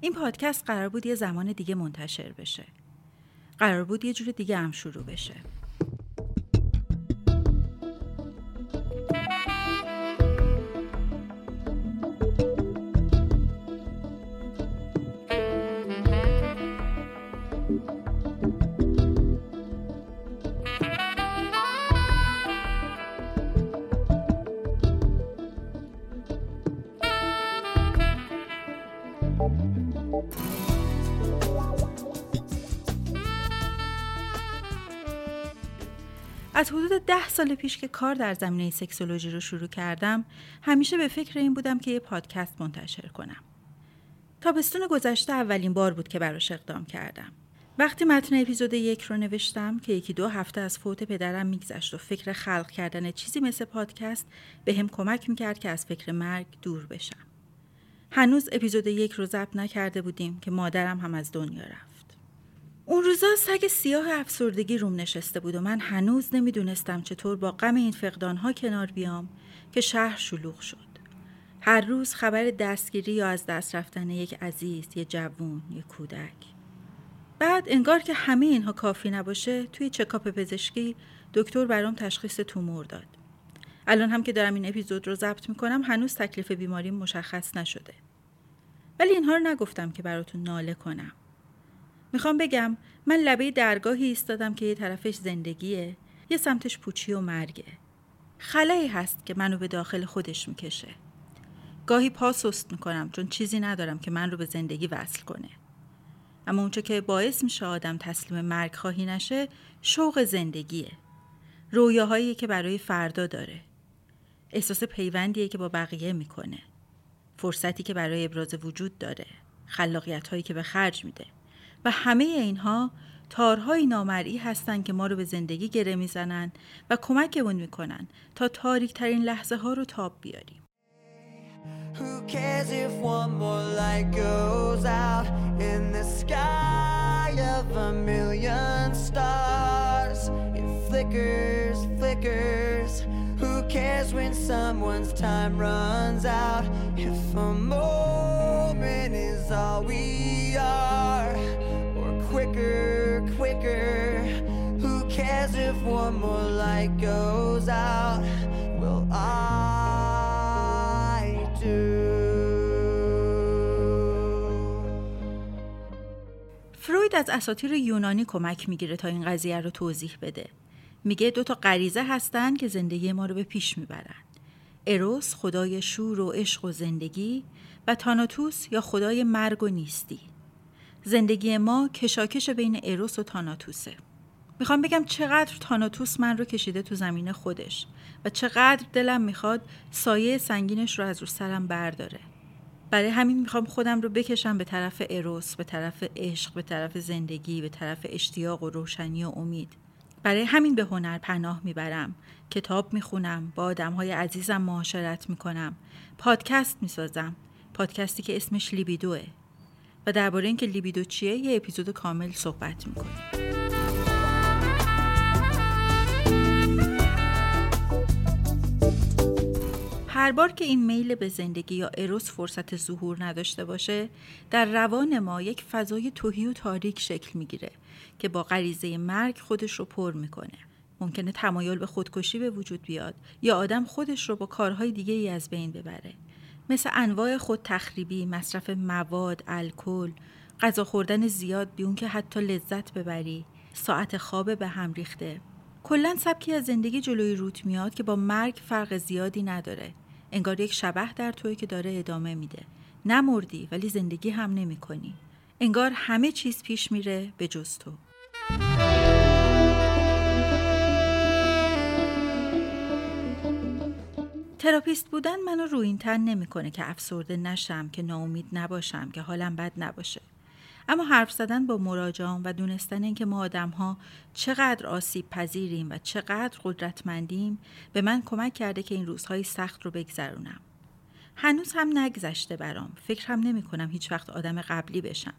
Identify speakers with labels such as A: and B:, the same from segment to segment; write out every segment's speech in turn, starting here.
A: این پادکست قرار بود یه زمان دیگه منتشر بشه. قرار بود یه جور دیگه هم شروع بشه. از حدود ده سال پیش که کار در زمینه سکسولوژی رو شروع کردم همیشه به فکر این بودم که یه پادکست منتشر کنم. تابستون گذشته اولین بار بود که براش اقدام کردم. وقتی متن اپیزود یک رو نوشتم که یکی دو هفته از فوت پدرم میگذشت و فکر خلق کردن چیزی مثل پادکست به هم کمک می‌کرد که از فکر مرگ دور بشم. هنوز اپیزود یک رو ضبط نکرده بودیم که مادرم هم از دنیا رفت. اون روزا سگ سیاه افسردگی روم نشسته بود و من هنوز نمی‌دونستم چطور با غم این فقدانها کنار بیام که شهر شلوغ شد. هر روز خبر دستگیری یا از دست رفتن یک عزیز، یه جوون، یه کودک. بعد انگار که همه اینها کافی نباشه توی چکاپ پزشکی دکتر برام تشخیص تومور داد. الان هم که دارم این اپیزود رو ضبط می‌کنم هنوز تکلیف بیماریم مشخص نشده. ولی اینها رو نگفتم که براتون ناله کنم. می‌خوام بگم من لبه درگاهی ایستادم که یه طرفش زندگیه یه سمتش پوچی و مرگه. خلایی هست که منو به داخل خودش می‌کشه. گاهی پا سست می‌کنم چون چیزی ندارم که من رو به زندگی وصل کنه. اما اونچه که باعث میشه آدم تسلیم مرگ خواهی نشه شوق زندگیه. رویاهایی که برای فردا داره. احساس پیوندیه که با بقیه می‌کنه. فرصتی که برای ابراز وجود داره. خلاقیت هایی که به خرج میده. و همه اینها تارهای نامرئی هستند که ما رو به زندگی گره می‌زنن و کمکمون می‌کنن تا تاریک ترین لحظه ها رو تاب بیاریم. Who cares when someone's time runs out? If a moment is all we are. One more light goes out? Will I do? فروید از اساطیر یونانی کمک می‌گیره تا این قضیه رو توضیح بده. میگه دو تا غریزه هستن که زندگی ما رو به پیش می‌برن. اروس خدای شور و عشق و زندگی و تاناتوس یا خدای مرگ و نیستی. زندگی ما کشاکش بین اروس و تاناتوسه می‌خوام بگم چقدر تاناتوس من رو کشیده تو زمین خودش و چقدر دلم می‌خواد سایه سنگینش رو از رو سرم برداره. برای همین می‌خوام خودم رو بکشم به طرف اروس به طرف عشق به طرف زندگی به طرف اشتیاق و روشنی و امید. برای همین به هنر پناه می‌برم. کتاب می‌خونم با آدمهای عزیزم معاشرت می‌کنم. پادکست می‌سازم. پادکستی که اسمش لیبیدوه. و درباره اینکه لیبیدو چیه یه اپیزود کامل صحبت می‌کنیم. هر بار که این میل به زندگی یا اروس فرصت ظهور نداشته باشه در روان ما یک فضای توهی و تاریک شکل می‌گیره که با غریزه مرگ خودش رو پر می‌کنه ممکنه تمایل به خودکشی به وجود بیاد یا آدم خودش رو با کارهای دیگه ای از بین ببره مثل انواع خود تخریبی، مصرف مواد، الکل، غذا خوردن زیاد بیون که حتی لذت ببری، ساعت خواب به هم ریخته. کلا سبکی از زندگی جلوی روت میاد که با مرگ فرق زیادی نداره. انگار یک شبه در توی که داره ادامه میده. نمردی ولی زندگی هم نمی کنی. انگار همه چیز پیش میره به جز تو. تراپیست بودن منو روی تن نمی‌کنه که افسرده نشم که ناامید نباشم که حالم بد نباشه اما حرف زدن با مراجعان و دونستن اینکه ما آدم ها چقدر آسیب پذیریم و چقدر قدرتمندیم به من کمک کرده که این روزهای سخت رو بگذرونم. هنوز هم نگذشته برام. فکر هم نمی کنم هیچ وقت آدم قبلی بشم.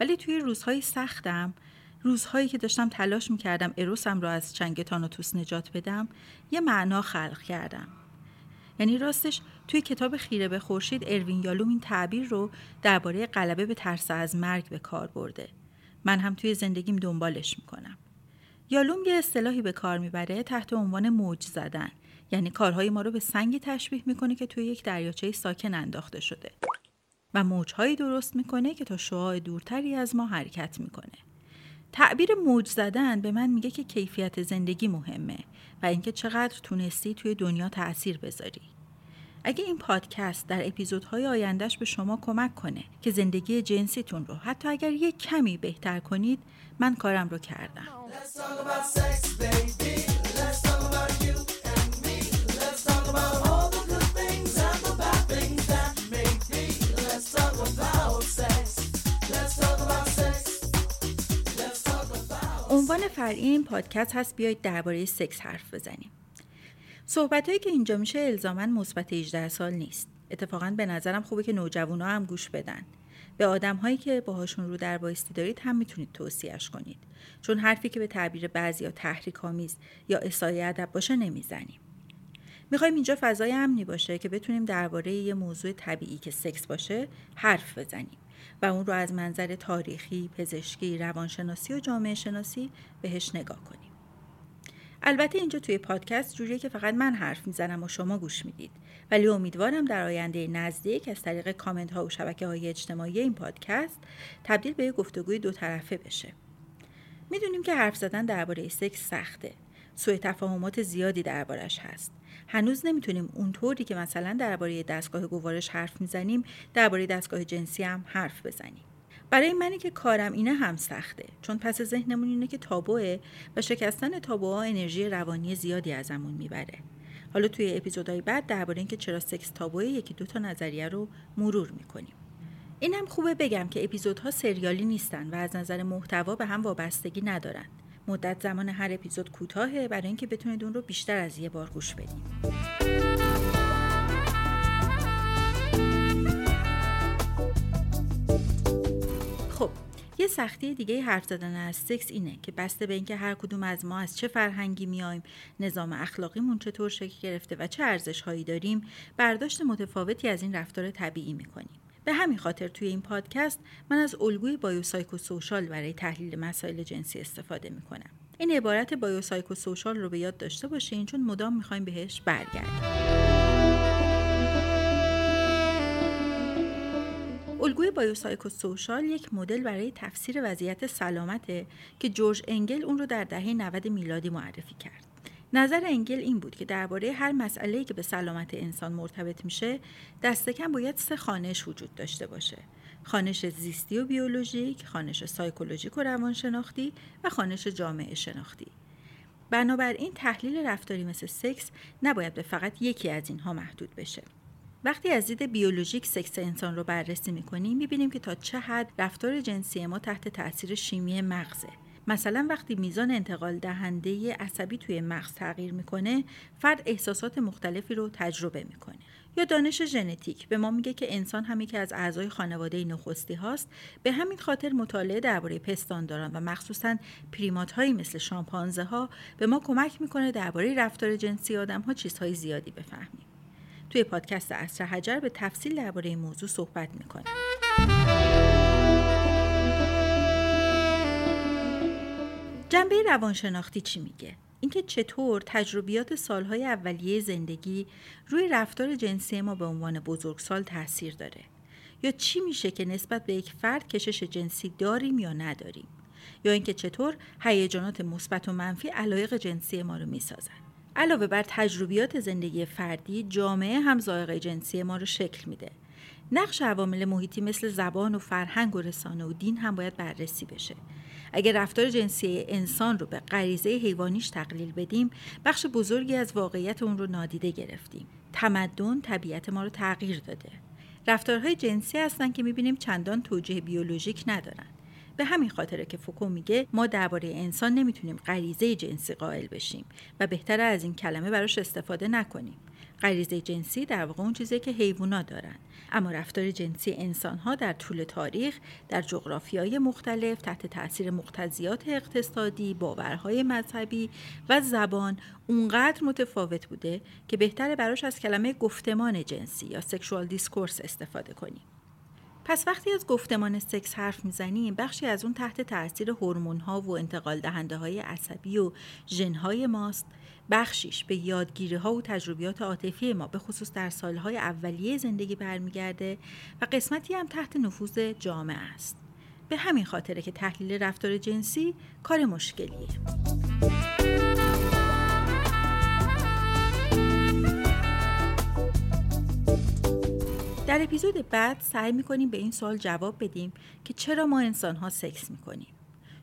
A: ولی توی روزهای سختم روزهایی که داشتم تلاش می کردم اروسم را از چنگ تانوتوس نجات بدم یه معنا خلق کردم. یعنی راستش توی کتاب خیره به خورشید اروین یالوم این تعبیر رو درباره غلبه به ترس از مرگ به کار برده. من هم توی زندگیم دنبالش می‌کنم. یالوم یه اصطلاحی به کار می‌بره تحت عنوان موج زدن. یعنی کارهای ما رو به سنگی تشبیه می‌کنه که توی یک دریاچه ساکن انداخته شده. و موجهایی درست می‌کنه که تا شعاع دورتری از ما حرکت می‌کنه. تعبیر موج زدن به من میگه که کیفیت زندگی مهمه و اینکه چقدر تونستی توی دنیا تاثیر بذاری. اگه این پادکست در اپیزودهای آیندهش به شما کمک کنه که زندگی جنسیتون رو حتی اگر یک کمی بهتر کنید من کارم رو کردم. عنوان فرعی این پادکست هست بیایید درباره سکس حرف بزنیم. صحبت که اینجا میشه الزاما مثبت 18 سال نیست. اتفاقا به نظرم خوبه که نوجوانا هم گوش بدن. به آدم هایی که باهاشون رو در بایستی دارید هم می‌تونید توصیهش کنید. چون حرفی که به تعبیر بعضی یا تحریک آمیز یا اسای ادب باشه نمی‌زنیم. می‌خوایم اینجا فضای امنی باشه که بتونیم درباره یه موضوع طبیعی که سکس باشه حرف بزنیم و اون رو از منظر تاریخی، پزشکی، روانشناسی و جامعه شناسی بهش نگاه کنیم. البته اینجا توی پادکست جوریه که فقط من حرف می‌زنم و شما گوش می‌دید. ولی امیدوارم در آینده نزدیک از طریق کامنت ها و شبکه های اجتماعی این پادکست تبدیل به گفتگوی دو طرفه بشه. می‌دونیم که حرف زدن درباره سکس سخته. سوء تفاهمات زیادی دربارش هست. هنوز نمی‌تونیم اونطوری که مثلا درباره دستگاه گوارش حرف می‌زنیم درباره دستگاه جنسی هم حرف بزنیم. برای منی که کارم اینه هم سخته. چون پس ذهنمون اینه که تابوه و شکستن تابوها انرژی روانی زیادی ازمون می‌بره. حالا توی اپیزودهای بعد درباره اینکه چرا سکس تابوه یکی دو تا نظریه رو مرور می‌کنیم. اینم خوبه بگم که اپیزودها سریالی نیستن و از نظر محتوا به هم وابستگی ندارن. مدت زمان هر اپیزود کوتاهه برای اینکه بتونید اون رو بیشتر از یه بار گوش بدید یه سختی دیگه حرف زدن از سکس اینه که بسته به اینکه هر کدوم از ما از چه فرهنگی میایم نظام اخلاقیمون چطور شکل گرفته و چه ارزش هایی داریم برداشت متفاوتی از این رفتار طبیعی می‌کنیم. به همین خاطر توی این پادکست من از الگوی بایوسایکوسوشال برای تحلیل مسائل جنسی استفاده می‌کنم. این عبارت بایوسایکوسوشال رو به یاد داشته باشین چون مدام می‌خوایم بهش برگردیم. الگوی biopsychosocial یک مدل برای تفسیر وضعیت سلامته که جورج انگل اون رو در دهه 90 میلادی معرفی کرد. نظر انگل این بود که درباره هر مسئله‌ای که به سلامت انسان مرتبط میشه دست کم باید سه خوانش وجود داشته باشه خوانش زیستی و بیولوژیک، خانش سایکولوژیک و روانشناختی و خوانش جامعه شناختی. بنابراین تحلیل رفتاری مثل سکس نباید به فقط یکی از اینها محدود بشه. وقتی از دید بیولوژیک سکس انسان رو بررسی می‌کنیم می‌بینیم که تا چه حد رفتار جنسی ما تحت تاثیر شیمی مغزه. مثلا وقتی میزان انتقال دهنده عصبی توی مغز تغییر می‌کنه فرد احساسات مختلفی رو تجربه می‌کنه. یا دانش ژنتیک. به ما میگه که انسان همی که از اعضای خانواده نخستی هاست. به همین خاطر مطالعه درباره پستانداران و مخصوصا پریمات هایی مثل شامپانزه ها به ما کمک می‌کنه درباره رفتار جنسی آدم ها چیزهای زیادی بفهمیم. توی پادکست اصر حجر به تفصیل درباره این موضوع صحبت می‌کنه جنبه روانشناختی چی میگه؟ اینکه چطور تجربیات سالهای اولیه زندگی روی رفتار جنسی ما به عنوان بزرگسال تاثیر داره؟ یا چی میشه که نسبت به یک فرد کشش جنسی داریم یا نداریم؟ یا اینکه چطور هیجانات مثبت و منفی علایق جنسی ما رو می‌سازن؟ علاوه بر تجربیات زندگی فردی جامعه هم ذائقه جنسی ما رو شکل میده. نقش عوامل محیطی مثل زبان و فرهنگ و رسانه و دین هم باید بررسی بشه. اگر رفتار جنسی انسان رو به غریزه حیوانیش تقلیل بدیم بخش بزرگی از واقعیت اون رو نادیده گرفتیم. تمدن طبیعت ما رو تغییر داده. رفتارهای جنسی هستن که می‌بینیم چندان توجه بیولوژیک ندارن. به همین خاطره که فوکو میگه ما درباره انسان نمی‌تونیم غریزه جنسی قائل بشیم و بهتره از این کلمه براش استفاده نکنیم غریزه جنسی در واقع اون چیزی که حیوانا دارن اما رفتار جنسی انسان ها در طول تاریخ در جغرافیای مختلف تحت تاثیر مقتضیات اقتصادی، باورهای مذهبی و زبان اونقدر متفاوت بوده که بهتره براش از کلمه گفتمان جنسی یا sexual discourse استفاده کنیم. پس وقتی از گفتمان سکس حرف می‌زنیم بخشی از اون تحت تاثیر هورمون ها و انتقال دهنده های عصبی و ژن های ماست. بخشیش به یادگیری ها و تجربیات عاطفی ما به خصوص در سالهای اولیه زندگی برمیگرده و قسمتی هم تحت نفوذ جامعه است. به همین خاطره که تحلیل رفتار جنسی کار مشکلیه. در اپیزود بعد سعی می‌کنیم به این سوال جواب بدیم که چرا ما انسان ها سکس می‌کنیم.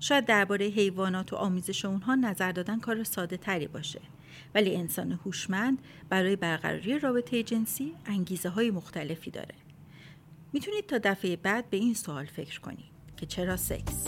A: شاید درباره حیوانات و آمیزش اونها نظر دادن کار ساده تری باشه. ولی انسان هوشمند برای برقراری رابطه جنسی انگیزه های مختلفی داره. می‌تونید تا دفعه بعد به این سوال فکر کنید که چرا سکس؟